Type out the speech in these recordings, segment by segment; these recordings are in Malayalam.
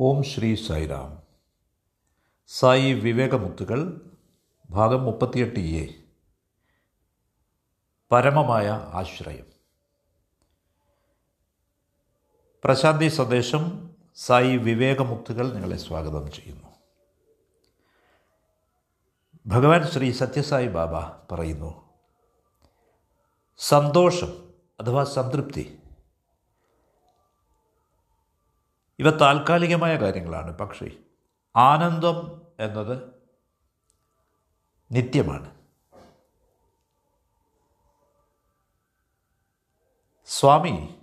ഓം ശ്രീ സായിരാം. സായി വിവേകമുത്തുകൾ ഭാഗം മുപ്പത്തിയെട്ട് എ. പരമമായ ആശ്രയം. പ്രശാന്തി സന്ദേശം സായി വിവേകമുത്തുകൾ നിങ്ങളെ സ്വാഗതം ചെയ്യുന്നു. ഭഗവാൻ ശ്രീ സത്യസായി ബാബ പറയുന്നു സന്തോഷം അഥവാ സംതൃപ്തി ഇവ താൽക്കാലികമായ കാര്യങ്ങളാണ്. പക്ഷേ ആനന്ദം എന്നത് നിത്യമാണ്. സ്വാമി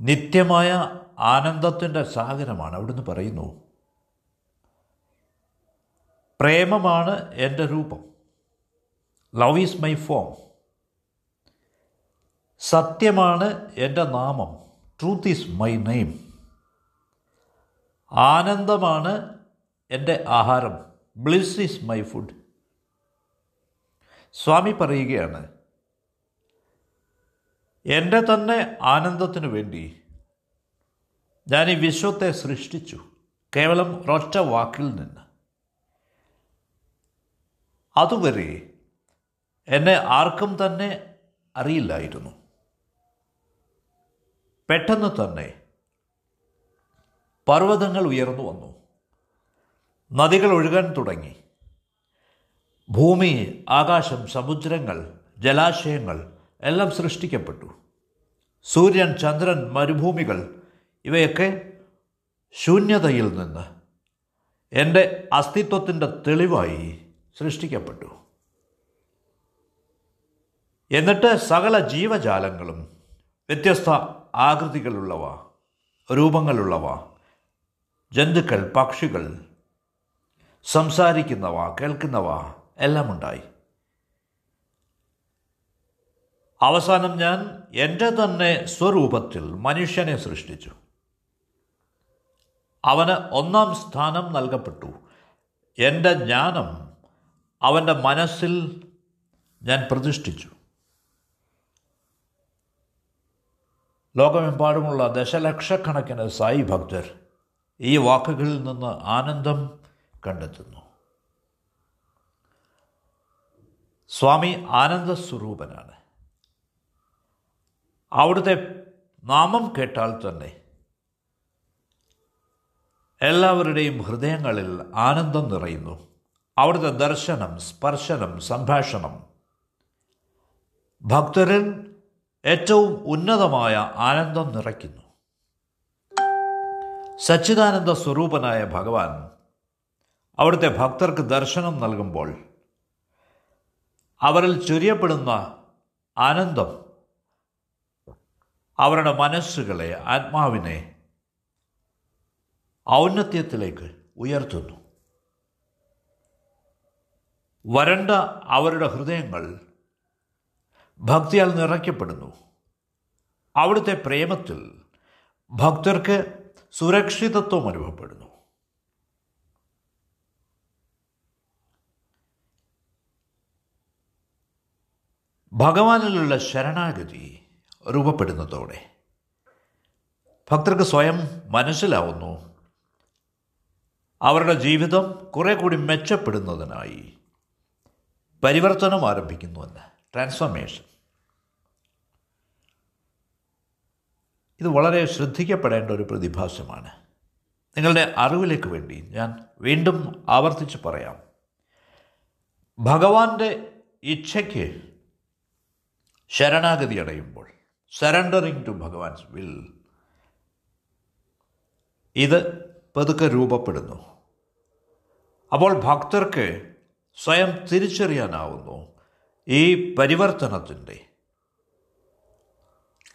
നിത്യമായ ആനന്ദത്തിന്റെ സാഗരമാണ്. അവിടുന്ന് പറയുന്നു പ്രേമമാണ് എന്റെ രൂപം. Love is my form. സത്യമാണ് എന്റെ നാമം. ട്രൂത്ത് ഈസ് മൈ നെയിം ആനന്ദമാണ് എന്റെ ആഹാരം. ബ്ലിസ് ഈസ് മൈ ഫുഡ് സ്വാമി പറയുകയാണ് എന്റെ തന്നെ ആനന്ദത്തിനു വേണ്ടി ഞാൻ ഈ വിശ്വത്തെ സൃഷ്ടിച്ചു. കേവലം ഒറ്റ വാക്കിൽ നിന്ന്. അതുവരെ എന്നെ ആർക്കും തന്നെ അറിയില്ലായിരുന്നു. പെട്ടെന്ന് തന്നെ പർവതങ്ങൾ ഉയർന്നു വന്നു. നദികൾ ഒഴുകാൻ തുടങ്ങി. ഭൂമി ആകാശം സമുദ്രങ്ങൾ ജലാശയങ്ങൾ എല്ലാം സൃഷ്ടിക്കപ്പെട്ടു. സൂര്യൻ ചന്ദ്രൻ മരുഭൂമികൾ ഇവയൊക്കെ ശൂന്യതയിൽ നിന്ന് എന്റെ അസ്തിത്വത്തിന്റെ തെളിവായി സൃഷ്ടിക്കപ്പെട്ടു. എന്നിട്ട് സകല ജീവജാലങ്ങളും വ്യത്യസ്ത ആകൃതികളുള്ളവ രൂപങ്ങളുള്ളവ ജന്തുക്കൾ പക്ഷികൾ സംസാരിക്കുന്നവ കേൾക്കുന്നവ എല്ലാം ഉണ്ടായി അവസാനം ഞാൻ എന്റെ തന്നെ സ്വരൂപത്തിൽ മനുഷ്യനെ സൃഷ്ടിച്ചു. അവന് ഒന്നാം സ്ഥാനം നൽകപ്പെട്ടു. എന്റെ ജ്ഞാനം അവന്റെ മനസ്സിൽ ഞാൻ പ്രതിഷ്ഠിച്ചു. ലോകമെമ്പാടുമുള്ള ദശലക്ഷക്കണക്കിന് സായി ഭക്തർ ഈ വാക്കുകളിൽ നിന്ന് ആനന്ദം കണ്ടെത്തുന്നു. സ്വാമി ആനന്ദസ്വരൂപനാണ്. അവിടുത്തെ നാമം കേട്ടാൽ തന്നെ എല്ലാവരുടെയും ഹൃദയങ്ങളിൽ ആനന്ദം നിറയുന്നു. അവിടുത്തെ ദർശനം സ്പർശനം സംഭാഷണം ഭക്തരിൽ ഏറ്റവും ഉന്നതമായ ആനന്ദം നിറയ്ക്കുന്നു. സച്ചിദാനന്ദ സ്വരൂപനായ ഭഗവാൻ അവിടുത്തെ ഭക്തർക്ക് ദർശനം നൽകുമ്പോൾ അവരിൽ ചൊരിയപ്പെടുന്ന ആനന്ദം അവരുടെ മനസ്സുകളെ ആത്മാവിനെ ഔന്നത്യത്തിലേക്ക് ഉയർത്തുന്നു. വരണ്ട അവരുടെ ഹൃദയങ്ങൾ ഭക്തിയാൽ നിറയ്ക്കപ്പെടുന്നു. അവിടുത്തെ പ്രേമത്തിൽ ഭക്തർക്ക് സുരക്ഷിതത്വം അനുഭവപ്പെടുന്നു. ഭഗവാനിലുള്ള ശരണാഗതി രൂപപ്പെടുന്നതോടെ ഭക്തർക്ക് സ്വയം മനസ്സിലാവുന്നു. അവരുടെ ജീവിതം കുറെ കൂടി മെച്ചപ്പെടുന്നതിനായി പരിവർത്തനം ആരംഭിക്കുന്നുവെന്ന്. ട്രാൻസ്ഫർമേഷൻ ഇത് വളരെ ശ്രദ്ധിക്കപ്പെടേണ്ട ഒരു പ്രതിഭാസമാണ്. നിങ്ങളുടെ അറിവിലേക്ക് വേണ്ടി ഞാൻ വീണ്ടും ആവർത്തിച്ച് പറയാം. ഭഗവാന്റെ ഇച്ഛയ്ക്ക് ശരണാഗതി അടയുമ്പോൾ സറണ്ടറിങ് ടു ഭഗവാൻസ് വിൽ ഇത് പതുക്കെ രൂപപ്പെടുന്നു. അപ്പോൾ ഭക്തർക്ക് സ്വയം തിരിച്ചറിയാനാവുന്നു ഈ പരിവർത്തനത്തിന്റെ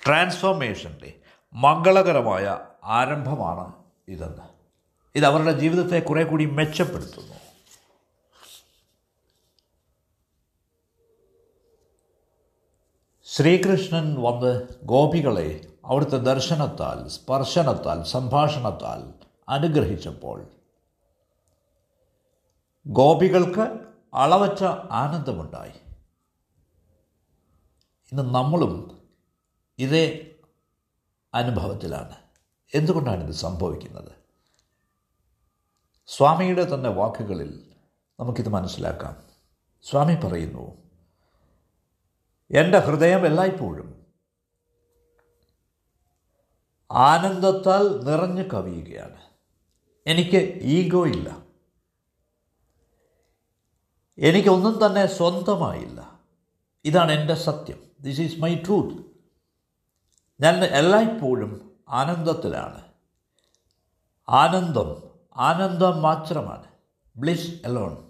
ട്രാൻസ്ഫോർമേഷന്റെ മംഗളകരമായ ആരംഭമാണ് ഇതെന്ന്. ഇത് അവരുടെ ജീവിതത്തെ കുറെ കൂടി മെച്ചപ്പെടുത്തുന്നു. ശ്രീകൃഷ്ണൻ വന്ന് ഗോപികളെ അവിടുത്തെ ദർശനത്താൽ സ്പർശനത്താൽ സംഭാഷണത്താൽ അനുഗ്രഹിച്ചപ്പോൾ ഗോപികൾക്ക് അളവറ്റ ആനന്ദമുണ്ടായി. ഇന്ന് നമ്മളും ഇതേ അനുഭവത്തിലാണ്. എന്തുകൊണ്ടാണ് ഇത് സംഭവിക്കുന്നത്? സ്വാമിയുടെ തന്നെ വാക്കുകളിൽ നമുക്കിത് മനസ്സിലാക്കാം. സ്വാമി പറയുന്നു എന്റെ ഹൃദയം എല്ലായ്പ്പോഴും ആനന്ദത്താൽ നിറഞ്ഞു കവിയുകയാണ്. എനിക്ക് ഈഗോ ഇല്ല. എനിക്കൊന്നും തന്നെ സ്വന്തമായില്ല. ഇതാണ് എന്റെ സത്യം. ദിസ് ഈസ് മൈ ട്രൂത്ത് ഞാൻ എല്ലായ്പ്പോഴും ആനന്ദത്തിലാണ്. ആനന്ദം ആനന്ദം മാത്രമാണ്. ബ്ലിസ് എലോൺ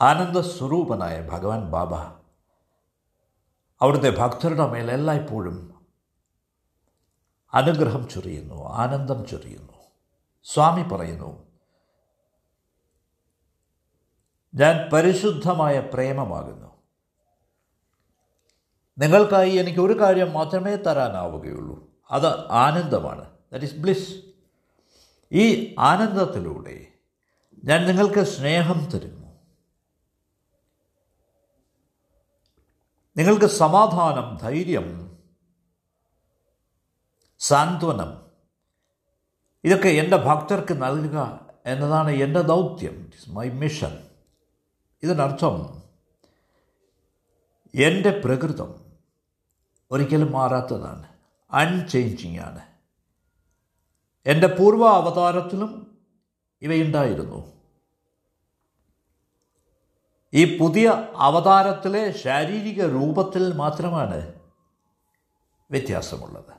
ആനന്ദ സ്വരൂപനായ ഭഗവാൻ ബാബ അവിടുത്തെ ഭക്തരുടെ മേൽ എല്ലായ്പ്പോഴും അനുഗ്രഹം ചൊരിയുന്നു ആനന്ദം ചൊരിയുന്നു. സ്വാമി പറയുന്നു ഞാൻ പരിശുദ്ധമായ പ്രേമമാകുന്നു. നിങ്ങൾക്കായി എനിക്ക് ഒരു കാര്യം മാത്രമേ തരാനാവുകയുള്ളൂ. അത് ആനന്ദമാണ്. ദറ്റ് ഈസ് ബ്ലിസ് ഈ ആനന്ദത്തിലൂടെ ഞാൻ നിങ്ങൾക്ക് സ്നേഹം തരുന്നു. നിങ്ങൾക്ക് സമാധാനം ധൈര്യം സാന്ത്വനം ഇതൊക്കെ എന്റെ ഭക്തർക്ക് നൽകുക എന്നതാണ് എന്റെ ദൗത്യം. ഇറ്റ് ഇസ് മൈ മിഷൻ ഇതിനർത്ഥം എന്റെ പ്രകൃതം ഒരിക്കലും മാറാത്തതാണ്. അൺചേഞ്ചിങ് ആണ്. എന്റെ പൂർവ അവതാരത്തിലും ഇവയുണ്ടായിരുന്നു. ഈ പുതിയ അവതാരത്തിലെ ശാരീരിക രൂപത്തിൽ മാത്രമാണ് വ്യത്യാസമുള്ളത്.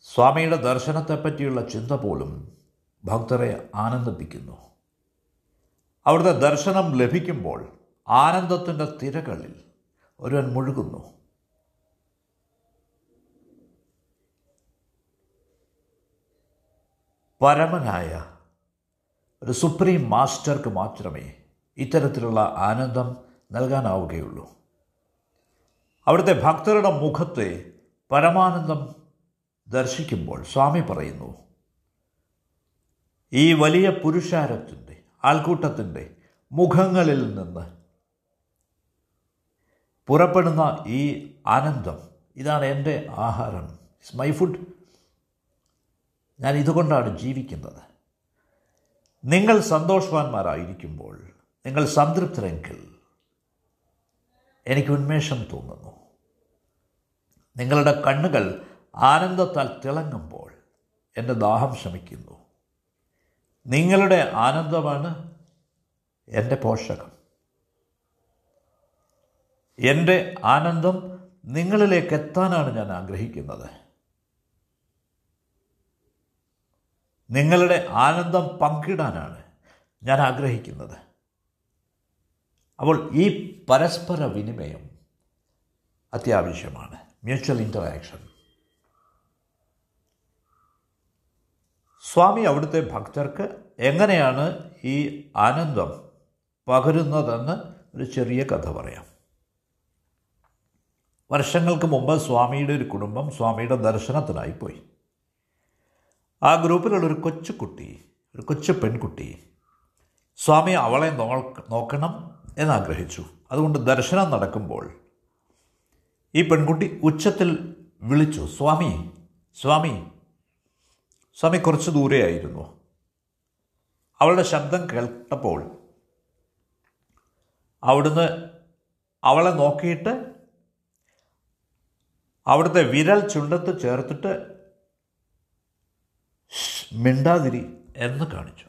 സ്വാമിയുടെ ദർശനത്തെപ്പറ്റിയുള്ള ചിന്ത പോലും ഭക്തരെ ആനന്ദിപ്പിക്കുന്നു. അവിടുത്തെ ദർശനം ലഭിക്കുമ്പോൾ ആനന്ദത്തിന്റെ തിരകളിൽ ഒരുവൻ മുഴുകുന്നു. പരമനായ ഒരു സുപ്രീം മാസ്റ്റർക്ക് മാത്രമേ ഇത്തരത്തിലുള്ള ആനന്ദം നൽകാനാവുകയുള്ളൂ. അവിടുത്തെ ഭക്തരുടെ മുഖത്തെ പരമാനന്ദം ദർശിക്കുമ്പോൾ സ്വാമി പറയുന്നു ഈ വലിയ പുരുഷാരത്തിന്റെ ആൾക്കൂട്ടത്തിന്റെ മുഖങ്ങളിൽ നിന്ന് പുറപ്പെടുന്ന ഈ ആനന്ദം ഇതാണ് എന്റെ ആഹാരം ഇറ്റ്സ് മൈ ഫുഡ്. ഞാൻ ഇതുകൊണ്ടാണ് ജീവിക്കുന്നത്. നിങ്ങൾ സന്തോഷവാന്മാരായിരിക്കുമ്പോൾ നിങ്ങൾ സംതൃപ്തരെങ്കിൽ എനിക്ക് ഉന്മേഷം തോന്നുന്നു. നിങ്ങളുടെ കണ്ണുകൾ ആനന്ദത്താൽ തിളങ്ങുമ്പോൾ എന്റെ ദാഹം ശമിക്കുന്നു. നിങ്ങളുടെ ആനന്ദമാണ് എന്റെ പോഷകം. എന്റെ ആനന്ദം നിങ്ങളിലേക്ക് എത്താനാണ് ഞാൻ ആഗ്രഹിക്കുന്നത്. നിങ്ങളുടെ ആനന്ദം പങ്കിടാനാണ് ഞാൻ ആഗ്രഹിക്കുന്നത്. അപ്പോൾ ഈ പരസ്പര വിനിമയം അത്യാവശ്യമാണ്. മ്യൂച്വൽ ഇന്ററാക്ഷൻ സ്വാമി അവിടുത്തെ ഭക്തർക്ക് എങ്ങനെയാണ് ഈ ആനന്ദം പകരുന്നതെന്ന് ഒരു ചെറിയ കഥ പറയാം. വർഷങ്ങൾക്ക് മുമ്പ് സ്വാമിയുടെ ഒരു കുടുംബം സ്വാമിയുടെ ദർശനത്തിനായി പോയി ആ കൊച്ചു കൊച്ചുകുട്ടി ഒരു കൊച്ചു പെൺകുട്ടി സ്വാമി അവളെ നോക്കണം എന്നാഗ്രഹിച്ചു. അതുകൊണ്ട് ദർശനം നടക്കുമ്പോൾ ഈ പെൺകുട്ടി ഉച്ചത്തിൽ വിളിച്ചു സ്വാമി സ്വാമി സ്വാമി കുറച്ച് ദൂരെയായിരുന്നു അവളുടെ ശബ്ദം കേട്ടപ്പോൾ അവിടുന്ന് അവളെ നോക്കിയിട്ട് അവിടുത്തെ വിരൽ ചുണ്ടത്ത് ചേർത്തിട്ട് മിണ്ടാതിരി എന്ന് കാണിച്ചു.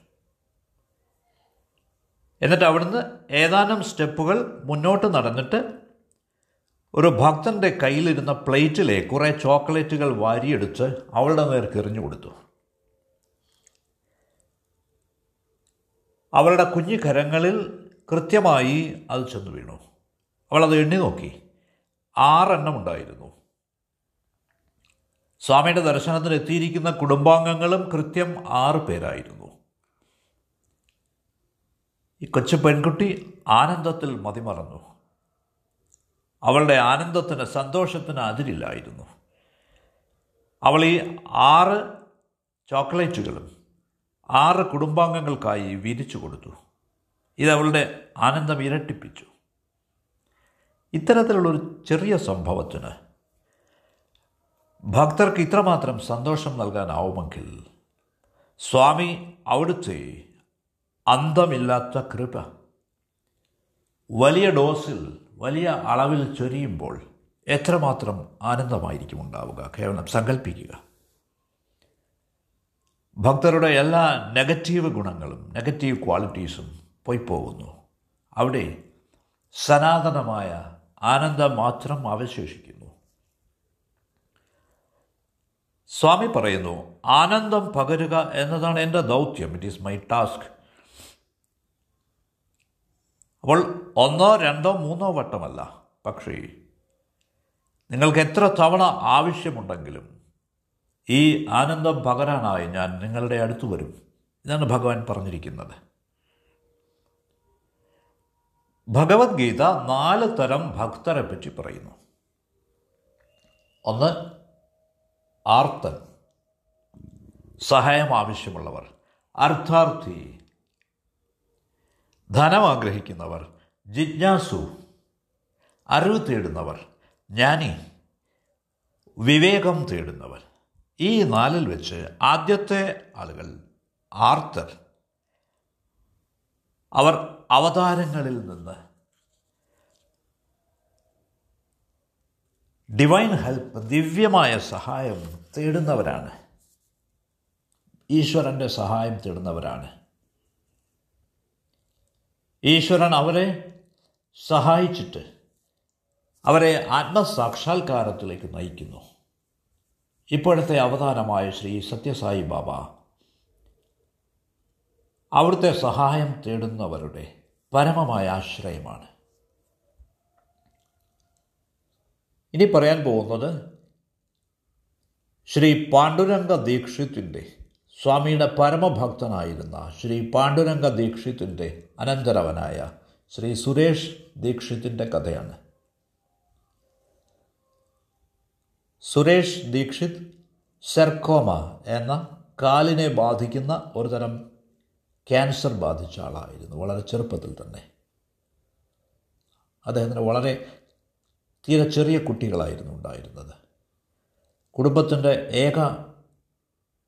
എന്നിട്ട് അവിടുന്ന് ഏതാനും സ്റ്റെപ്പുകൾ മുന്നോട്ട് നടന്നിട്ട് ഒരു ഭക്തന്റെ കയ്യിലിരുന്ന പ്ലേറ്റിലെ കുറേ ചോക്ലേറ്റുകൾ വാരിയെടുത്ത് അവളുടെ നേർക്ക് എറിഞ്ഞു കൊടുത്തു. അവളുടെ കുഞ്ഞു കരങ്ങളിൽ കൃത്യമായി അത് ചെന്ന് വീണു. അവളത് എണ്ണി നോക്കി. ആറെണ്ണം ഉണ്ടായിരുന്നു. സ്വാമിയുടെ ദർശനത്തിന് എത്തിയിരിക്കുന്ന കുടുംബാംഗങ്ങളും കൃത്യം ആറ് പേരായിരുന്നു. ഈ കൊച്ചു പെൺകുട്ടി ആനന്ദത്തിൽ മതിമറന്നു. അവളുടെ ആനന്ദത്തിന് സന്തോഷത്തിന് അതിരില്ലായിരുന്നു അവൾ ഈ ആറ് ചോക്ലേറ്റുകളും ആറ് കുടുംബാംഗങ്ങൾക്കായി വിരിച്ചു കൊടുത്തു. ഇതവളുടെ ആനന്ദം ഇരട്ടിപ്പിച്ചു. ഇത്തരത്തിലുള്ളൊരു ചെറിയ സംഭവത്തിന് ഭക്തർക്ക് ഇത്രമാത്രം സന്തോഷം നൽകാനാവുമെങ്കിൽ സ്വാമി അവിടുത്തെ അന്തമില്ലാത്ത കൃപ വലിയ ഡോസിൽ വലിയ അളവിൽ ചൊരിയുമ്പോൾ എത്രമാത്രം ആനന്ദമായിരിക്കും ഉണ്ടാവുക കേവലം സങ്കല്പിക്കുക ഭക്തരുടെ എല്ലാ നെഗറ്റീവ് ഗുണങ്ങളും നെഗറ്റീവ് ക്വാളിറ്റീസും പോയി പോകുന്നു അവിടെ സനാതനമായ ആനന്ദം മാത്രം അവശേഷിക്കുന്നു. സ്വാമി പറയുന്നു ആനന്ദം പകരുക എന്നതാണ് എന്റെ ദൗത്യം. ഇറ്റ് ഈസ് മൈ ടാസ്ക് അപ്പോൾ ഒന്നോ രണ്ടോ മൂന്നോ വട്ടമല്ല. പക്ഷേ നിങ്ങൾക്ക് എത്ര തവണ ആവശ്യമുണ്ടെങ്കിലും ഈ ആനന്ദം പകരാനായി ഞാൻ നിങ്ങളുടെ അടുത്ത് വരും. ഇതാണ് ഭഗവാൻ പറഞ്ഞിരിക്കുന്നത്. ഭഗവത്ഗീത നാല് തരം ഭക്തരെ പറ്റി പറയുന്നു. ഒന്ന് ആർത്തൻ സഹായം ആവശ്യമുള്ളവർ അർത്ഥാർത്ഥി ധനം ആഗ്രഹിക്കുന്നവർ ജിജ്ഞാസു അറിവ് തേടുന്നവർ ജ്ഞാനി വിവേകം തേടുന്നവർ. ഈ നാലിൽ വെച്ച് ആദ്യത്തെ ആളുകൾ ആർത്തർ അവർ അവതാരങ്ങളിൽ നിന്ന് ഡിവൈൻ ഹെൽപ്പ് ദിവ്യമായ സഹായം തേടുന്നവരാണ്. ഈശ്വരന്റെ സഹായം തേടുന്നവരാണ്. ഈശ്വരൻ അവരെ സഹായിച്ചിട്ട് അവരെ ആത്മസാക്ഷാത്കാരത്തിലേക്ക് നയിക്കുന്നു. ഇപ്പോഴത്തെ അവതാരമായ ശ്രീ സത്യസായി ബാബ അവിടുത്തെ സഹായം തേടുന്നവരുടെ പരമമായ ആശ്രയമാണ്. ഇനി പറയാൻ പോകുന്നത് ശ്രീ പാണ്ഡുരംഗ ദീക്ഷിത്തിന്റെ സ്വാമിയുടെ പരമഭക്തനായിരുന്ന ശ്രീ പാണ്ഡുരംഗ ദീക്ഷിത്തിന്റെ അനന്തരവനായ ശ്രീ സുരേഷ് ദീക്ഷിത്തിന്റെ കഥയാണ്. സുരേഷ് ദീക്ഷിത് സെർക്കോമ എന്ന കാലിനെ ബാധിക്കുന്ന ഒരുതരം ക്യാൻസർ ബാധിച്ച ആളായിരുന്നു വളരെ ചെറുപ്പത്തിൽ തന്നെ. അദ്ദേഹത്തിന് വളരെ തീരെ ചെറിയ കുട്ടികളായിരുന്നു ഉണ്ടായിരുന്നത്. കുടുംബത്തിന്റെ ഏക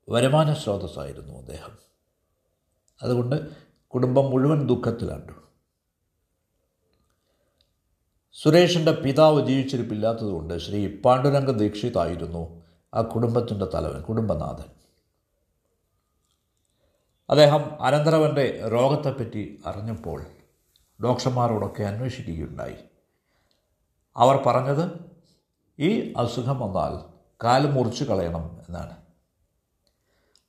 വരുമാന സ്രോതസ്സായിരുന്നു അദ്ദേഹം. അതുകൊണ്ട് കുടുംബം മുഴുവൻ ദുഃഖത്തിലാണ്ടു സുരേഷിന്റെ പിതാവ് ജീവിച്ചിരിപ്പില്ലാത്തതുകൊണ്ട് ശ്രീ പാണ്ഡുരംഗ ദീക്ഷിതായിരുന്നു ആ കുടുംബത്തിന്റെ തലവൻ കുടുംബനാഥൻ. അദ്ദേഹം അനന്തരവന്റെ രോഗത്തെപ്പറ്റി അറിഞ്ഞപ്പോൾ ഡോക്ടർമാരോടൊക്കെ അന്വേഷിക്കുകയുണ്ടായി. അവർ പറഞ്ഞത് ഈ അസുഖം വന്നാൽ കാൽ മുറിച്ച് കളയണം എന്നാണ്.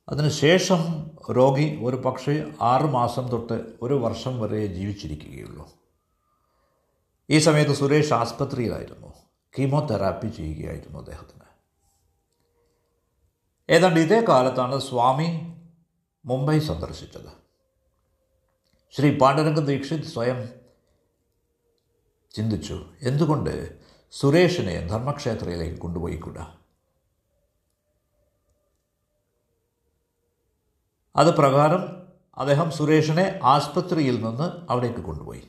അതിനുശേഷം രോഗി ഒരു പക്ഷേ ആറുമാസം തൊട്ട് ഒരു വർഷം വരെ ജീവിച്ചിരിക്കുകയുള്ളൂ. ഈ സമയത്ത് സുരേഷ് ആസ്പത്രിയിലായിരുന്നു. കീമോതെറാപ്പി ചെയ്യുകയായിരുന്നു അദ്ദേഹത്തിന്. ഏതാണ്ട് ഇതേ കാലത്താണ് സ്വാമി മുംബൈ സന്ദർശിച്ചത്. ശ്രീ പാണ്ഡുരംഗ ദീക്ഷിത് സ്വയം ചിന്തിച്ചു എന്തുകൊണ്ട് സുരേഷിനെ ധർമ്മക്ഷേത്രയിലേക്ക് കൊണ്ടുപോയിക്കൂടാ? അത് പ്രകാരം അദ്ദേഹം സുരേഷിനെ ആസ്പത്രിയിൽ നിന്ന് അവിടേക്ക് കൊണ്ടുപോയി.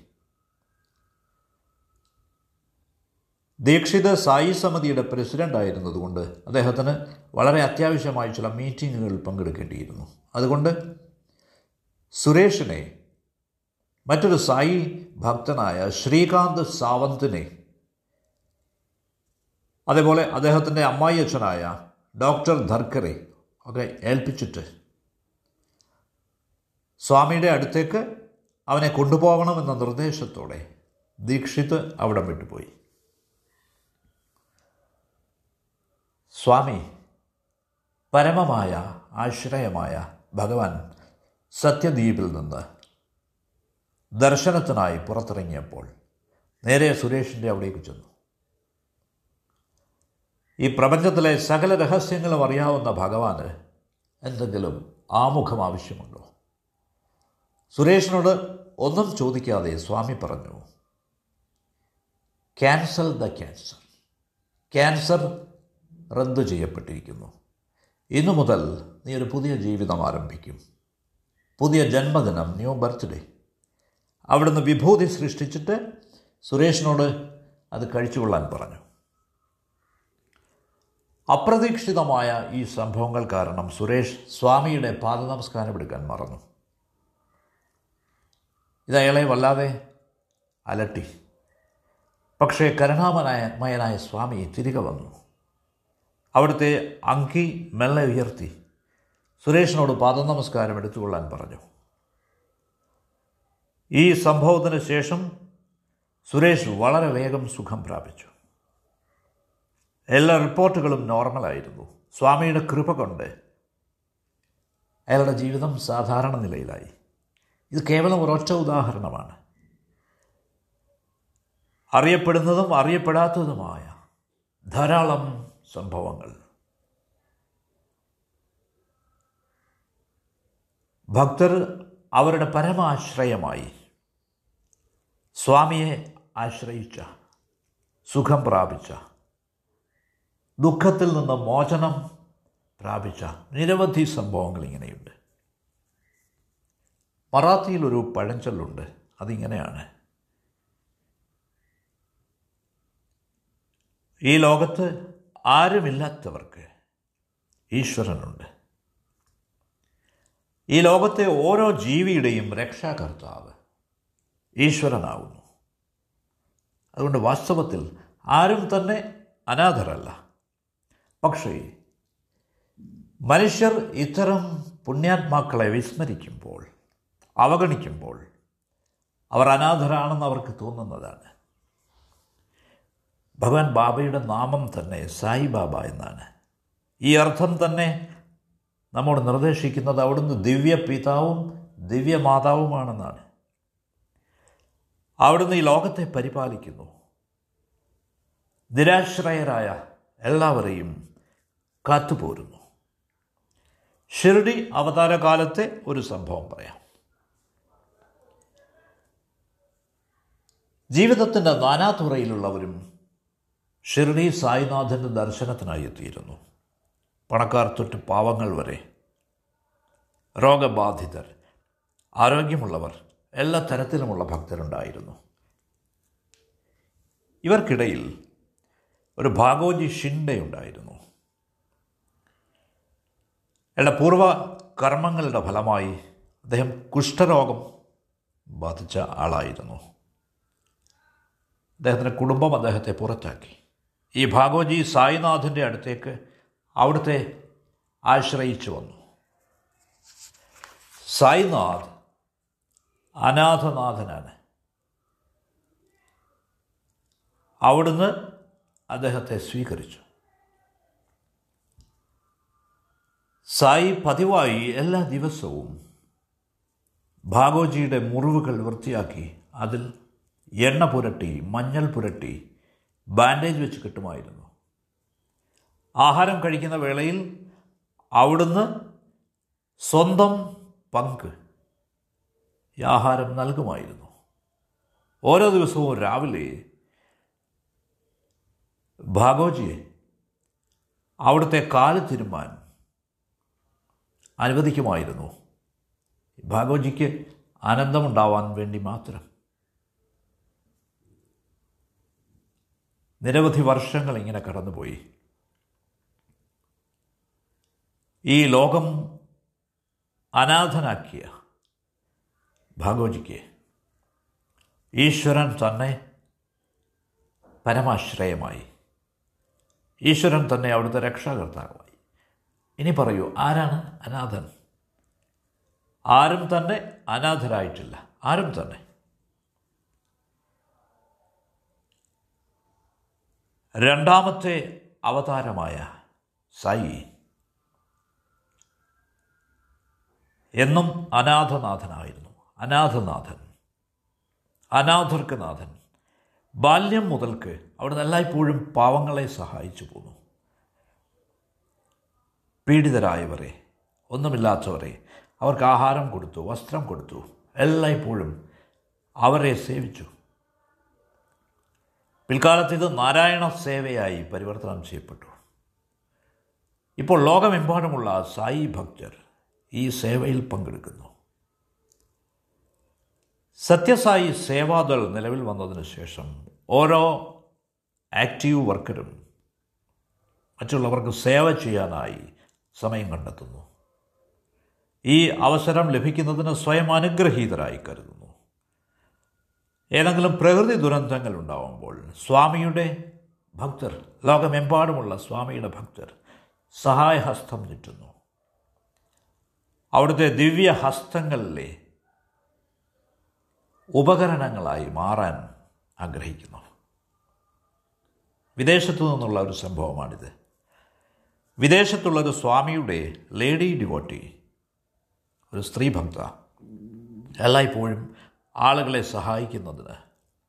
ദീക്ഷിത് സായി സമിതിയുടെ പ്രസിഡന്റ് ആയിരുന്നതുകൊണ്ട് അദ്ദേഹത്തിന് വളരെ അത്യാവശ്യമായ ചില മീറ്റിങ്ങുകളിൽ പങ്കെടുക്കേണ്ടിയിരുന്നു. അതുകൊണ്ട് സുരേഷിനെ മറ്റൊരു സായി ഭക്തനായ ശ്രീകാന്ത് സാവന്തിനെ. അതേപോലെ അദ്ദേഹത്തിന്റെ അമ്മായി അച്ഛനായ ഡോക്ടർ ധർക്കറെ ഒക്കെ ഏൽപ്പിച്ചിട്ട് സ്വാമിയുടെ അടുത്തേക്ക് അവനെ കൊണ്ടുപോകണമെന്ന നിർദ്ദേശത്തോടെ ദീക്ഷിത് അവിടെ വിട്ടുപോയി. സ്വാമി പരമമായ ആശ്രയമായ ഭഗവാൻ സത്യദ്വീപിൽ നിന്ന് ദർശനത്തിനായി പുറത്തിറങ്ങിയപ്പോൾ നേരെ സുരേഷിന്റെ അവിടേക്ക് ചെന്നു. ഈ പ്രപഞ്ചത്തിലെ സകല രഹസ്യങ്ങളും അറിയാവുന്ന ഭഗവാന് എന്തെങ്കിലും ആമുഖം ആവശ്യമുണ്ടോ? സുരേഷിനോട് ഒന്നും ചോദിക്കാതെ സ്വാമി പറഞ്ഞു ക്യാൻസൽ ദ ക്യാൻസർ ക്യാൻസർ റദ്ദു ചെയ്യപ്പെട്ടിരിക്കുന്നു. ഇന്നു മുതൽ നീ ഒരു പുതിയ ജീവിതം ആരംഭിക്കും. പുതിയ ജന്മദിനം ന്യൂ ബർത്ത്ഡേ അവിടുന്ന് വിഭൂതി സൃഷ്ടിച്ചിട്ട് സുരേഷിനോട് അത് കഴിച്ചുകൊള്ളാൻ പറഞ്ഞു. അപ്രതീക്ഷിതമായ ഈ സംഭവങ്ങൾ കാരണം സുരേഷ് സ്വാമിയുടെ പാദനമസ്കാരം എടുക്കാൻ മറന്നു. ഇത് അയാളെ വല്ലാതെ അലട്ടി. പക്ഷേ കരുണാമനായ മയനായ സ്വാമി തിരികെ വന്നു. അവിടുത്തെ അങ്കി മെല്ലെ ഉയർത്തി. സുരേഷിനോട് പാദനമസ്കാരം എടുത്തുകൊള്ളാൻ പറഞ്ഞു. ഈ സംഭവത്തിന് ശേഷം സുരേഷ് വളരെ വേഗം സുഖം പ്രാപിച്ചു. എല്ലാ റിപ്പോർട്ടുകളും നോർമലായിരുന്നു സ്വാമിയുടെ കൃപ കൊണ്ട് അയാളുടെ ജീവിതം സാധാരണ നിലയിലായി. ഇത് കേവലം ഒരൊറ്റ ഉദാഹരണമാണ്. അറിയപ്പെടുന്നതും അറിയപ്പെടാത്തതുമായ ധാരാളം സംഭവങ്ങൾ. ഭക്തർ അവരുടെ പരമാശ്രയമായി സ്വാമിയെ ആശ്രയിച്ച സുഖം പ്രാപിച്ച ദുഃഖത്തിൽ നിന്ന് മോചനം പ്രാപിച്ച നിരവധി സംഭവങ്ങൾ ഇങ്ങനെയുണ്ട്. മറാത്തിയിൽ ഒരു പഴഞ്ചൊല്ലുണ്ട്. അതിങ്ങനെയാണ്. ഈ ലോകത്ത് ആരുമില്ലാത്തവർക്ക് ഈശ്വരനുണ്ട്. ഈ ലോകത്തെ ഓരോ ജീവിയുടെയും രക്ഷാകർത്താവ് ഈശ്വരനാവുന്നു. അതുകൊണ്ട് വാസ്തവത്തിൽ ആരും തന്നെ അനാഥരല്ല. പക്ഷേ മനുഷ്യർ ഇത്തരം പുണ്യാത്മാക്കളെ വിസ്മരിക്കുമ്പോൾ അവഗണിക്കുമ്പോൾ അവർ അനാഥരാണെന്ന് അവർക്ക് തോന്നുന്നതാണ്. ഭഗവാൻ ബാബയുടെ നാമം തന്നെ സായി ബാബ എന്നാണ്. ഈ അർത്ഥം തന്നെ നമ്മോട് നിർദ്ദേശിക്കുന്നത് അവിടുന്ന് ദിവ്യ പിതാവും ദിവ്യ മാതാവുമാണെന്നാണ് അവിടുന്ന് ഈ ലോകത്തെ പരിപാലിക്കുന്നു. നിരാശ്രയരായ എല്ലാവരെയും കാത്തുപോരുന്നു. ഷിർഡി അവതാരകാലത്തെ ഒരു സംഭവം പറയാം. ജീവിതത്തിന്റെ നാനാതുറയിലുള്ളവരും ഷിർഡി സായിനാഥന്റെ ദർശനത്തിനായി എത്തിയിരുന്നു. പണക്കാർ തൊട്ട് പാവങ്ങൾ വരെ. രോഗബാധിതർ. ആരോഗ്യമുള്ളവർ. എല്ലാ തരത്തിലുമുള്ള ഭക്തരുണ്ടായിരുന്നു. ഇവർക്കിടയിൽ ഒരു ഭാഗോജി ഷിൻഡെ ഉണ്ടായിരുന്നു. അയാളുടെ പൂർവ കർമ്മങ്ങളുടെ ഫലമായി അദ്ദേഹം കുഷ്ഠരോഗം ബാധിച്ച ആളായിരുന്നു. അദ്ദേഹത്തിന്റെ കുടുംബം അദ്ദേഹത്തെ പുറത്താക്കി. ഈ ഭാഗോജി സായിനാഥിന്റെ അടുത്തേക്ക് അവിടുത്തെ ആശ്രയിച്ചു വന്നു. സായിനാഥ് അനാഥനാഥനാണ്. അവിടുന്ന് അദ്ദേഹത്തെ സ്വീകരിച്ചു. സായി പതിവായി എല്ലാ ദിവസവും ഭാഗോജിയുടെ മുറിവുകൾ വൃത്തിയാക്കി അതിൽ എണ്ണ പുരട്ടി മഞ്ഞൾ പുരട്ടി ബാൻഡേജ് വെച്ച് കിട്ടുമായിരുന്നു. ആഹാരം കഴിക്കുന്ന വേളയിൽ അവിടുന്ന് സ്വന്തം പങ്ക് ആഹാരം നൽകുമായിരുന്നു. ഓരോ ദിവസവും രാവിലെ ഭാഗോജിയെ അവിടുത്തെ കാൽ തിരുമാൻ അനുവദിക്കുമായിരുന്നു. ഭാഗോജിക്ക് ആനന്ദമുണ്ടാവാൻ വേണ്ടി മാത്രം. നിരവധി വർഷങ്ങൾ ഇങ്ങനെ കടന്നുപോയി. ഈ ലോകം അനാഥനാക്കിയ ഭാഗോജിക്ക് ഈശ്വരൻ തന്നെ പരമാശ്രയമായി. ഈശ്വരൻ തന്നെ അവിടുത്തെ രക്ഷാകർത്താവായി. ഇനി പറയൂ ആരാണ് അനാഥൻ? ആരും തന്നെ അനാഥരായിട്ടില്ല. ആരും തന്നെ. രണ്ടാമത്തെ അവതാരമായ സായി എന്നും അനാഥനാഥനായിരുന്നു. അനാഥനാഥൻ അനാഥർക്ക് നാഥൻ ബാല്യം മുതൽക്ക് അവിടുന്ന് എല്ലായ്പ്പോഴും പാവങ്ങളെ സഹായിച്ചു പോന്നു. പീഡിതരായവരെ ഒന്നുമില്ലാത്തവരെ അവർക്ക് ആഹാരം കൊടുത്തു വസ്ത്രം കൊടുത്തു എല്ലായ്പ്പോഴും അവരെ സേവിച്ചു. പിൽക്കാലത്ത് ഇത് നാരായണ സേവയായി പരിവർത്തനം ചെയ്യപ്പെട്ടു. ഇപ്പോൾ ലോകമെമ്പാടുമുള്ള സായി ഭക്തർ ഈ സേവയിൽ പങ്കെടുക്കുന്നു. സത്യസായി സേവാദൾ നിലവിൽ വന്നതിന് ശേഷം ഓരോ ആക്റ്റീവ് വർക്കറും മറ്റുള്ളവർക്ക് സേവ ചെയ്യാനായി സമയം കണ്ടെത്തുന്നു. ഈ അവസരം ലഭിക്കുന്നതിന് സ്വയം അനുഗ്രഹീതരായി കരുതുന്നു. ഏതെങ്കിലും പ്രകൃതി ദുരന്തങ്ങൾ ഉണ്ടാവുമ്പോൾ സ്വാമിയുടെ ഭക്തർ ലോകമെമ്പാടുമുള്ള സ്വാമിയുടെ ഭക്തർ സഹായഹസ്തം ചുറ്റുന്നു അവിടുത്തെ ദിവ്യ ഹസ്തങ്ങളിലെ ഉപകരണങ്ങളായി മാറാൻ ആഗ്രഹിക്കുന്നു. വിദേശത്തു നിന്നുള്ള ഒരു സംഭവമാണിത്. വിദേശത്തുള്ളൊരു സ്വാമിയുടെ ലേഡി ഡിവോട്ടി ഒരു സ്ത്രീ ഭക്ത എല്ലായ്പ്പോഴും ആളുകളെ സഹായിക്കുന്നതിന്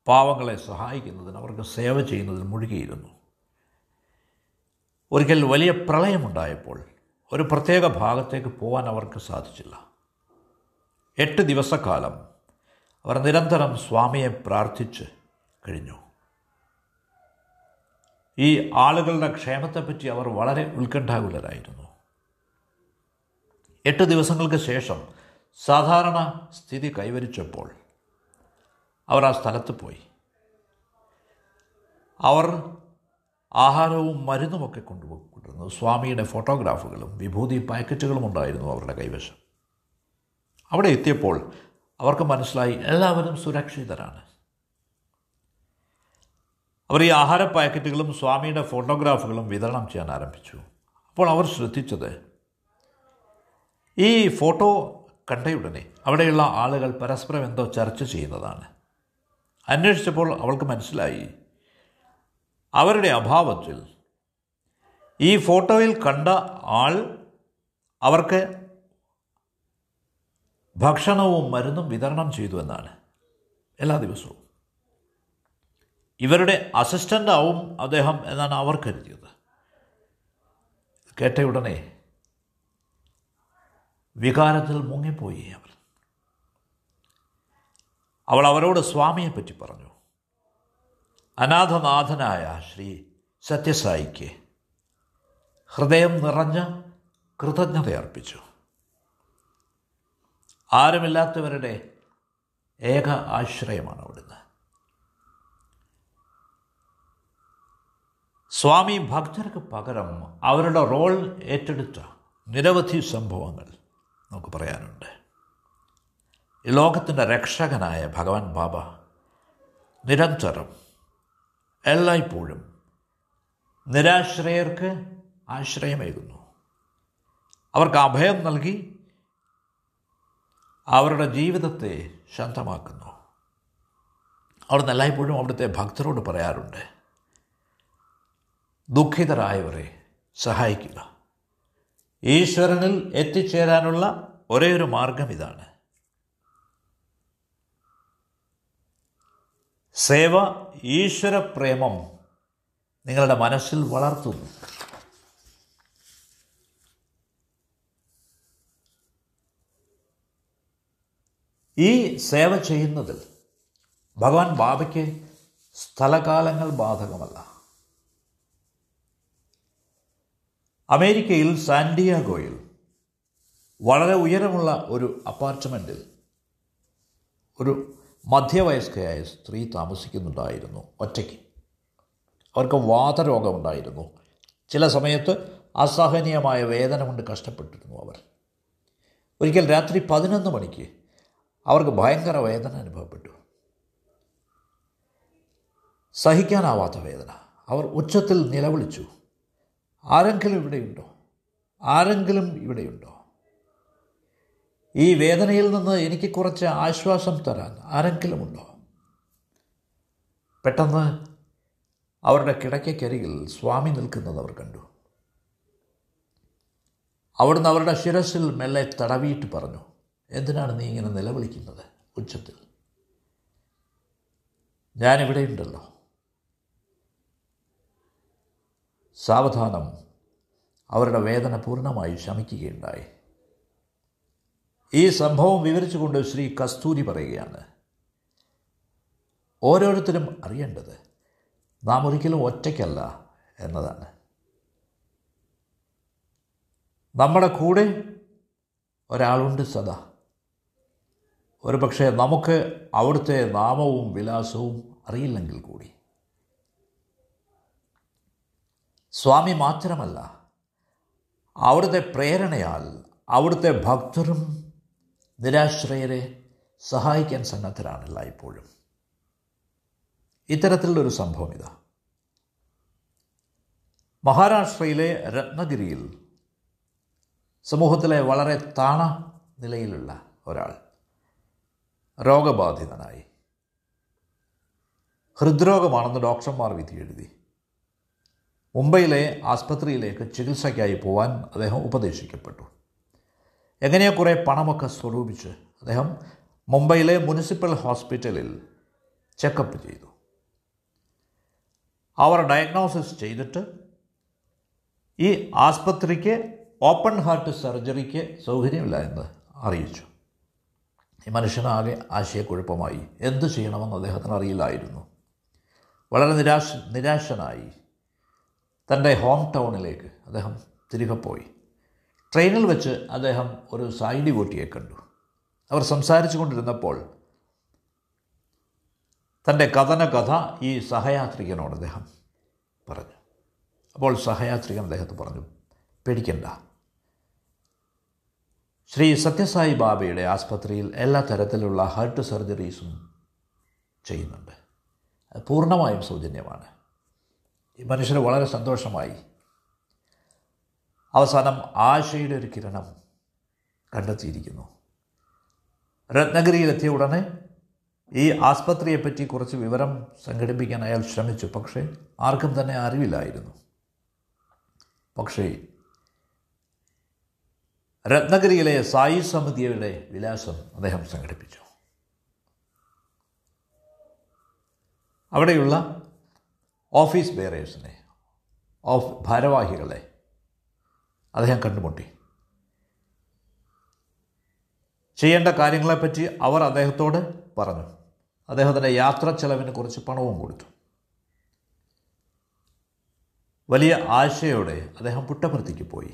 പാവങ്ങളെ സഹായിക്കുന്നതിന് അവർക്ക് സേവ ചെയ്യുന്നതിന് മുഴുകിയിരുന്നു. ഒരിക്കൽ വലിയ പ്രളയമുണ്ടായപ്പോൾ ഒരു പ്രത്യേക ഭാഗത്തേക്ക് പോകാൻ അവർക്ക് സാധിച്ചില്ല. എട്ട് ദിവസക്കാലം അവർ നിരന്തരം സ്വാമിയെ പ്രാർത്ഥിച്ച് കഴിഞ്ഞു. ഈ ആളുകളുടെ ക്ഷേമത്തെപ്പറ്റി അവർ വളരെ ഉത്കണ്ഠാകുലരായിരുന്നു. എട്ട് ദിവസങ്ങൾക്ക് ശേഷം സാധാരണ സ്ഥിതി കൈവരിച്ചപ്പോൾ അവർ ആ സ്ഥലത്ത് പോയി. അവർ ആഹാരവും മരുന്നുമൊക്കെ കൊണ്ടുപോയിക്കൊണ്ടിരുന്നു സ്വാമിയുടെ ഫോട്ടോഗ്രാഫുകളും വിഭൂതി പാക്കറ്റുകളും ഉണ്ടായിരുന്നു അവരുടെ കൈവശം. അവിടെ എത്തിയപ്പോൾ അവർക്ക് മനസ്സിലായി എല്ലാവരും സുരക്ഷിതരാണ്. അവർ ഈ ആഹാര പാക്കറ്റുകളും സ്വാമിയുടെ ഫോട്ടോഗ്രാഫുകളും വിതരണം ചെയ്യാൻ ആരംഭിച്ചു. അപ്പോൾ അവർ ശ്രദ്ധിച്ചത് ഈ ഫോട്ടോ കണ്ടയുടനെ അവിടെയുള്ള ആളുകൾ പരസ്പരം എന്തോ ചർച്ച ചെയ്യുന്നതാണ്. അന്വേഷിച്ചപ്പോൾ അവൾക്ക് മനസ്സിലായി അവരുടെ അഭാവത്തിൽ ഈ ഫോട്ടോയിൽ കണ്ട ആൾ അവർക്ക് ഭക്ഷണവും മരുന്നും വിതരണം ചെയ്തു എന്നാണ് എല്ലാ ദിവസവും. ഇവരുടെ അസിസ്റ്റന്റ് ആവും അദ്ദേഹം എന്നാണ് അവർ കരുതിയത്. കേട്ട ഉടനെ വികാരത്തിൽ മുങ്ങിപ്പോയി അവർ. അവൾ അവരോട് സ്വാമിയെപ്പറ്റി പറഞ്ഞു. അനാഥനാഥനായ ശ്രീ സത്യസായിക്ക് ഹൃദയം നിറഞ്ഞ കൃതജ്ഞത അർപ്പിച്ചു ആരുമില്ലാത്തവരുടെ ഏക ആശ്രയമാണ് അവിടുന്ന്. സ്വാമി ഭക്തർക്ക് പകരം അവരുടെ റോൾ ഏറ്റെടുത്ത നിരവധി സംഭവങ്ങൾ നമുക്ക് പറയാനുണ്ട്. ഈ ലോകത്തിന്റെ രക്ഷകനായ ഭഗവാൻ ബാബ നിരന്തരം എല്ലായ്പ്പോഴും നിരാശ്രയർക്ക് ആശ്രയമേകുന്നു. അവർക്ക് അഭയം നൽകി അവരുടെ ജീവിതത്തെ ശാന്തമാക്കുന്നു. അവിടുന്ന് എല്ലായ്പ്പോഴും അവിടുത്തെ ഭക്തരോട് പറയാറുണ്ട് ദുഃഖിതരായവരെ സഹായിക്കുക. ഈശ്വരനിൽ എത്തിച്ചേരാനുള്ള ഒരേ ഒരു മാർഗം ഇതാണ്. സേവ ഈശ്വര പ്രേമം നിങ്ങളുടെ മനസ്സിൽ വളർത്തുന്നു. ഈ സേവ ചെയ്യുന്നതിൽ ഭഗവാൻ ബാബയ്ക്ക് സ്ഥലകാലങ്ങൾ ബാധകമല്ല. അമേരിക്കയിൽ സാൻഡിയാഗോയിൽ വളരെ ഉയരമുള്ള ഒരു അപ്പാർട്ട്മെന്റിൽ ഒരു മധ്യവയസ്കയായ സ്ത്രീ താമസിക്കുന്നുണ്ടായിരുന്നു ഒറ്റയ്ക്ക്. അവർക്ക് വാതരോഗമുണ്ടായിരുന്നു. ചില സമയത്ത് അസഹനീയമായ വേദന കൊണ്ട് കഷ്ടപ്പെട്ടിരുന്നു അവർ. ഒരിക്കൽ രാത്രി പതിനൊന്ന് മണിക്ക് അവർക്ക് ഭയങ്കര വേദന അനുഭവപ്പെട്ടു. സഹിക്കാനാവാത്ത വേദന. അവർ ഉച്ചത്തിൽ നിലവിളിച്ചു. ആരെങ്കിലും ഇവിടെയുണ്ടോ? ആരെങ്കിലും ഇവിടെയുണ്ടോ? ഈ വേദനയിൽ നിന്ന് എനിക്ക് കുറച്ച് ആശ്വാസം തരാൻ ആരെങ്കിലും ഉണ്ടോ? പെട്ടെന്ന് അവരുടെ കിടക്കയ്ക്കരികിൽ സ്വാമി നിൽക്കുന്നത് അവർ കണ്ടു. അവിടുന്ന് അവരുടെ ശിരസിൽ മെല്ലെ തടവിയിട്ട് പറഞ്ഞു. എന്തിനാണ് നീ ഇങ്ങനെ നിലവിളിക്കുന്നത് ഉച്ചത്തിൽ? ഞാനിവിടെയുണ്ടല്ലോ സാവധാനം അവരുടെ വേദന പൂർണമായി ശമിക്കുകയുണ്ടായി. ഈ സംഭവം വിവരിച്ചുകൊണ്ട് ശ്രീ കസ്തൂരി പറയുകയാണ് ഓരോരുത്തരും അറിയേണ്ടത് നാം ഒരിക്കലും ഒറ്റയ്ക്കല്ല എന്നതാണ്. നമ്മുടെ കൂടെ ഒരാളുണ്ട് സദാ. ഒരു പക്ഷേ നമുക്ക് അവിടുത്തെ നാമവും വിലാസവും അറിയില്ലെങ്കിൽ കൂടി. സ്വാമി മാത്രമല്ല അവിടുത്തെ പ്രേരണയാൽ അവിടുത്തെ ഭക്തരും നിരാശ്രയരെ സഹായിക്കാൻ സന്നദ്ധരാണല്ല ഇപ്പോഴും ഇത്തരത്തിലുള്ളൊരു സംഭവം ഇതാ. മഹാരാഷ്ട്രയിലെ രത്നഗിരിയിൽ സമൂഹത്തിലെ വളരെ താണ നിലയിലുള്ള ഒരാൾ രോഗബാധിതനായി. ഹൃദ്രോഗമാണെന്ന് ഡോക്ടർമാർ വിധി എഴുതി മുംബൈയിലെ ആസ്പത്രിയിലേക്ക് ചികിത്സയ്ക്കായി പോവാൻ അദ്ദേഹം ഉപദേശിക്കപ്പെട്ടു. എങ്ങനെയോ കുറേ പണമൊക്കെ സ്വരൂപിച്ച് അദ്ദേഹം മുംബൈയിലെ മുനിസിപ്പൽ ഹോസ്പിറ്റലിൽ ചെക്കപ്പ് ചെയ്തു. അവർ ഡയഗ്നോസിസ് ചെയ്തിട്ട് ഈ ആസ്പത്രിക്ക് ഓപ്പൺ ഹാർട്ട് സർജറിക്ക് സൗകര്യമില്ല എന്ന് അറിയിച്ചു. മനുഷ്യനാകെ ആശയക്കുഴപ്പമായി. എന്തു ചെയ്യണമെന്ന് അദ്ദേഹത്തിന് അറിയില്ലായിരുന്നു. വളരെ നിരാശ നിരാശനായി. തന്റെ ഹോം ടൗണിലേക്ക് അദ്ദേഹം തിരികെ പോയി. ട്രെയിനിൽ വെച്ച് അദ്ദേഹം ഒരു സായി കൂട്ടിയെ കണ്ടു. അവർ സംസാരിച്ചു കൊണ്ടിരുന്നപ്പോൾ തന്റെ കഥന കഥ ഈ സഹയാത്രികനോട് അദ്ദേഹം പറഞ്ഞു. അപ്പോൾ സഹയാത്രികൻ അദ്ദേഹത്തെ പറഞ്ഞു പേടിക്കണ്ട. ശ്രീ സത്യസായി ബാബയുടെ ആസ്പത്രിയിൽ എല്ലാ തരത്തിലുള്ള ഹാർട്ട് സർജറീസും ചെയ്യുന്നുണ്ട്. പൂർണമായും സൗജന്യമാണ്. ഈ മനുഷ്യർ വളരെ സന്തോഷമായി. അവസാനം ആശയുടെ ഒരു കിരണം കണ്ടെത്തിയിരിക്കുന്നു. രത്നഗിരിയിലെത്തിയ ഉടനെ ഈ ആസ്പത്രിയെപ്പറ്റി കുറച്ച് വിവരം സംഘടിപ്പിക്കാൻ അയാൾ ശ്രമിച്ചു. പക്ഷേ ആർക്കും തന്നെ അറിവില്ലായിരുന്നു. പക്ഷേ രത്നഗിരിയിലെ സായി സമിതിയുടെ വിലാസം അദ്ദേഹം സംഘടിപ്പിച്ചു. അവിടെയുള്ള ഓഫീസ് ബെയറേഴ്സിനെ ഓഫ് ഭാരവാഹികളെ അദ്ദേഹം കണ്ടുമുട്ടി. ചെയ്യേണ്ട കാര്യങ്ങളെപ്പറ്റി അവർ അദ്ദേഹത്തോട് പറഞ്ഞു. അദ്ദേഹത്തിന്റെ യാത്ര ചെലവിന് കുറച്ച് പണവും കൊടുത്തു. വലിയ ആശയോടെ അദ്ദേഹം പുട്ടപർത്തിക്ക് പോയി.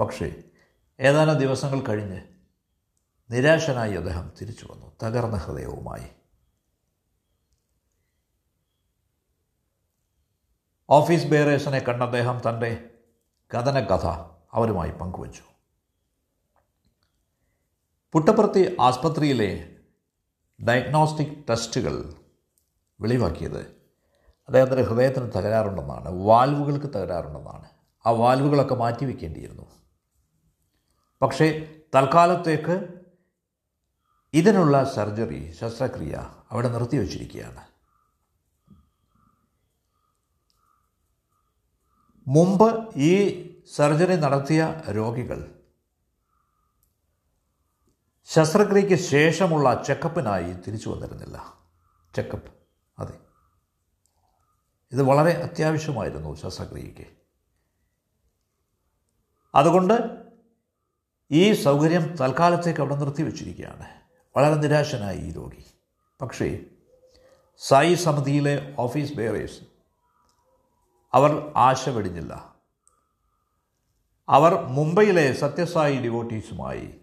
പക്ഷേ ഏതാനും ദിവസങ്ങൾ കഴിഞ്ഞ് നിരാശനായി അദ്ദേഹം തിരിച്ചു വന്നു. തകർന്ന ഹൃദയവുമായി. ഓഫീസ് ബെയറേഴ്സിനെ കണ്ട അദ്ദേഹം തന്റെ കഥന കഥ അവരുമായി പങ്കുവച്ചു. പുട്ടപ്പുറത്തി ആസ്പത്രിയിലെ ഡയഗ്നോസ്റ്റിക് ടെസ്റ്റുകൾ വെളിവാക്കിയത് അദ്ദേഹത്തിന്റെ ഹൃദയത്തിന് തകരാറുണ്ടെന്നാണ് വാൽവുകൾക്ക് തകരാറുണ്ടെന്നാണ്. ആ വാൽവുകളൊക്കെ മാറ്റിവെക്കേണ്ടിയിരുന്നു. പക്ഷേ തൽക്കാലത്തേക്ക് ഇതിനുള്ള സർജറി ശസ്ത്രക്രിയ അവിടെ നിർത്തിവെച്ചിരിക്കുകയാണ് മുമ്പ് ഈ സർജറി നടത്തിയ രോഗികൾ ശസ്ത്രക്രിയയ്ക്ക് ശേഷമുള്ള ചെക്കപ്പിനായി തിരിച്ചു വന്നിരുന്നില്ല. ചെക്കപ്പ് അതെ. ഇത് വളരെ അത്യാവശ്യമായിരുന്നു ശസ്ത്രക്രിയയ്ക്ക്. അതുകൊണ്ട് ഈ സൗകര്യം തൽക്കാലത്തേക്ക് അവിടെ നിർത്തിവെച്ചിരിക്കുകയാണ് വളരെ നിരാശനായി ഈ രോഗി. പക്ഷേ സായി സമിതിയിലെ ഓഫീസ് ബെയറേഴ്സ് അവർ ആശ വെടിഞ്ഞില്ല അവർ മുംബൈയിലെ സത്യസായി ഡിവോട്ടീസുമായി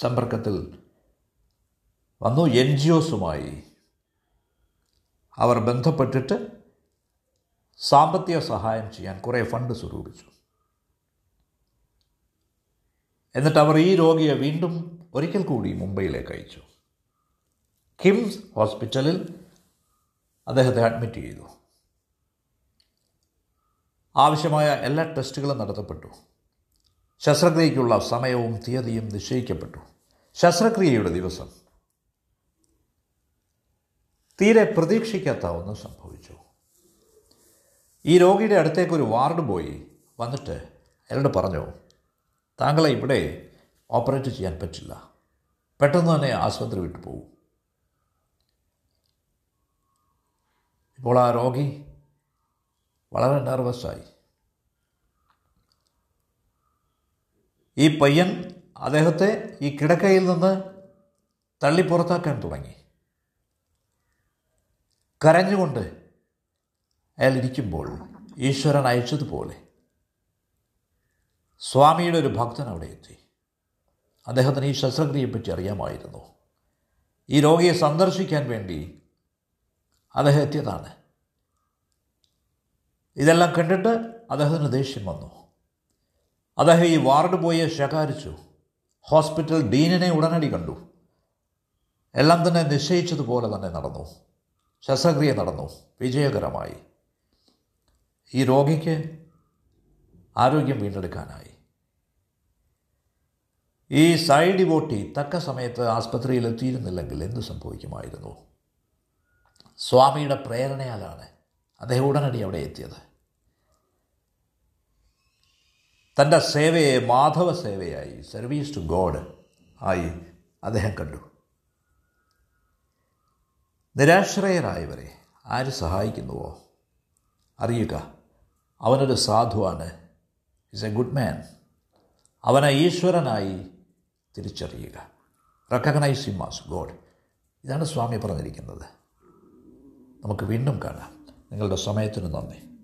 സമ്പർക്കത്തിൽ വന്നു. എൻ ജി ഒസുമായി അവർ ബന്ധപ്പെട്ടിട്ട് സാമ്പത്തിക സഹായം ചെയ്യാൻ കുറേ ഫണ്ട് സ്വരൂപിച്ചു. എന്നിട്ട് അവർ ഈ രോഗിയെ വീണ്ടും ഒരിക്കൽ കൂടി മുംബൈയിലേക്ക് അയച്ചു. കിംസ് ഹോസ്പിറ്റലിൽ അദ്ദേഹത്തെ അഡ്മിറ്റ് ചെയ്തു. ആവശ്യമായ എല്ലാ ടെസ്റ്റുകളും നടത്തപ്പെട്ടു. ശസ്ത്രക്രിയയ്ക്കുള്ള സമയവും തീയതിയും നിശ്ചയിക്കപ്പെട്ടു. ശസ്ത്രക്രിയയുടെ ദിവസം. തീരെ പ്രതീക്ഷിക്കാത്ത ഒന്ന് സംഭവിച്ചു. ഈ രോഗിയുടെ അടുത്തേക്ക് ഒരു വാർഡ് ബോയ് വന്നിട്ട് അയാളോട് പറഞ്ഞു താങ്കളെ ഇവിടെ ഓപ്പറേറ്റ് ചെയ്യാൻ പറ്റില്ല. പെട്ടെന്ന് തന്നെ ആശുപത്രി വിട്ടു പോകും ഇപ്പോൾ ആ രോഗി വളരെ നെർവസായി. ഈ പയ്യൻ അദ്ദേഹത്തെ ഈ കിടക്കയിൽ നിന്ന് തള്ളി പുറത്താക്കാൻ തുടങ്ങി. കരഞ്ഞുകൊണ്ട് അയാൾ ഇരിക്കുമ്പോൾ ഈശ്വരൻ അയച്ചതുപോലെ സ്വാമിയുടെ ഒരു ഭക്തൻ അവിടെ എത്തി. അദ്ദേഹത്തിന് ഈ ശസ്ത്രക്രിയയെപ്പറ്റി അറിയാമായിരുന്നു. ഈ രോഗിയെ സന്ദർശിക്കാൻ വേണ്ടി അദ്ദേഹം എത്തിയതാണ്. ഇതെല്ലാം കണ്ടിട്ട് അദ്ദേഹത്തിന് ദേഷ്യം വന്നു. അദ്ദേഹം ഈ വാർഡ് ബോയെ ശകാരിച്ചു. ഹോസ്പിറ്റൽ ഡീനിനെ ഉടനടി കണ്ടു. എല്ലാം തന്നെ നിശ്ചയിച്ചതുപോലെ തന്നെ നടന്നു. ശസ്ത്രക്രിയ നടന്നു. വിജയകരമായി. ഈ രോഗിക്ക് ആരോഗ്യം വീണ്ടെടുക്കാനായി. ഈ സൈഡ് ഡിവോട്ടി തക്ക സമയത്ത് ആസ്പത്രിയിൽ എത്തിയിരുന്നില്ലെങ്കിൽ എന്ത് സംഭവിക്കുമായിരുന്നു? സ്വാമിയുടെ പ്രേരണയാലാണ് അദ്ദേഹം ഉടനടി അവിടെ എത്തിയത്. തന്റെ സേവയെ മാധവ സേവയായി സർവീസ് ടു ഗോഡ് ആയി അദ്ദേഹം കണ്ടു. നിരാശ്രയരായവരെ ആര് സഹായിക്കുന്നുവോ? അറിയുക അവനൊരു സാധുവാണ് ഇസ് എ ഗുഡ് മാൻ അവനെ ഈശ്വരനായി തിരിച്ചറിയുക. റെക്കഗ്നൈസ് ഹിം ആസ് ഗോഡ് ഇതാണ് സ്വാമി പറഞ്ഞിരിക്കുന്നത്. നമുക്ക് വീണ്ടും കാണാം. നിങ്ങളുടെ സമയത്തിന് നന്ദി.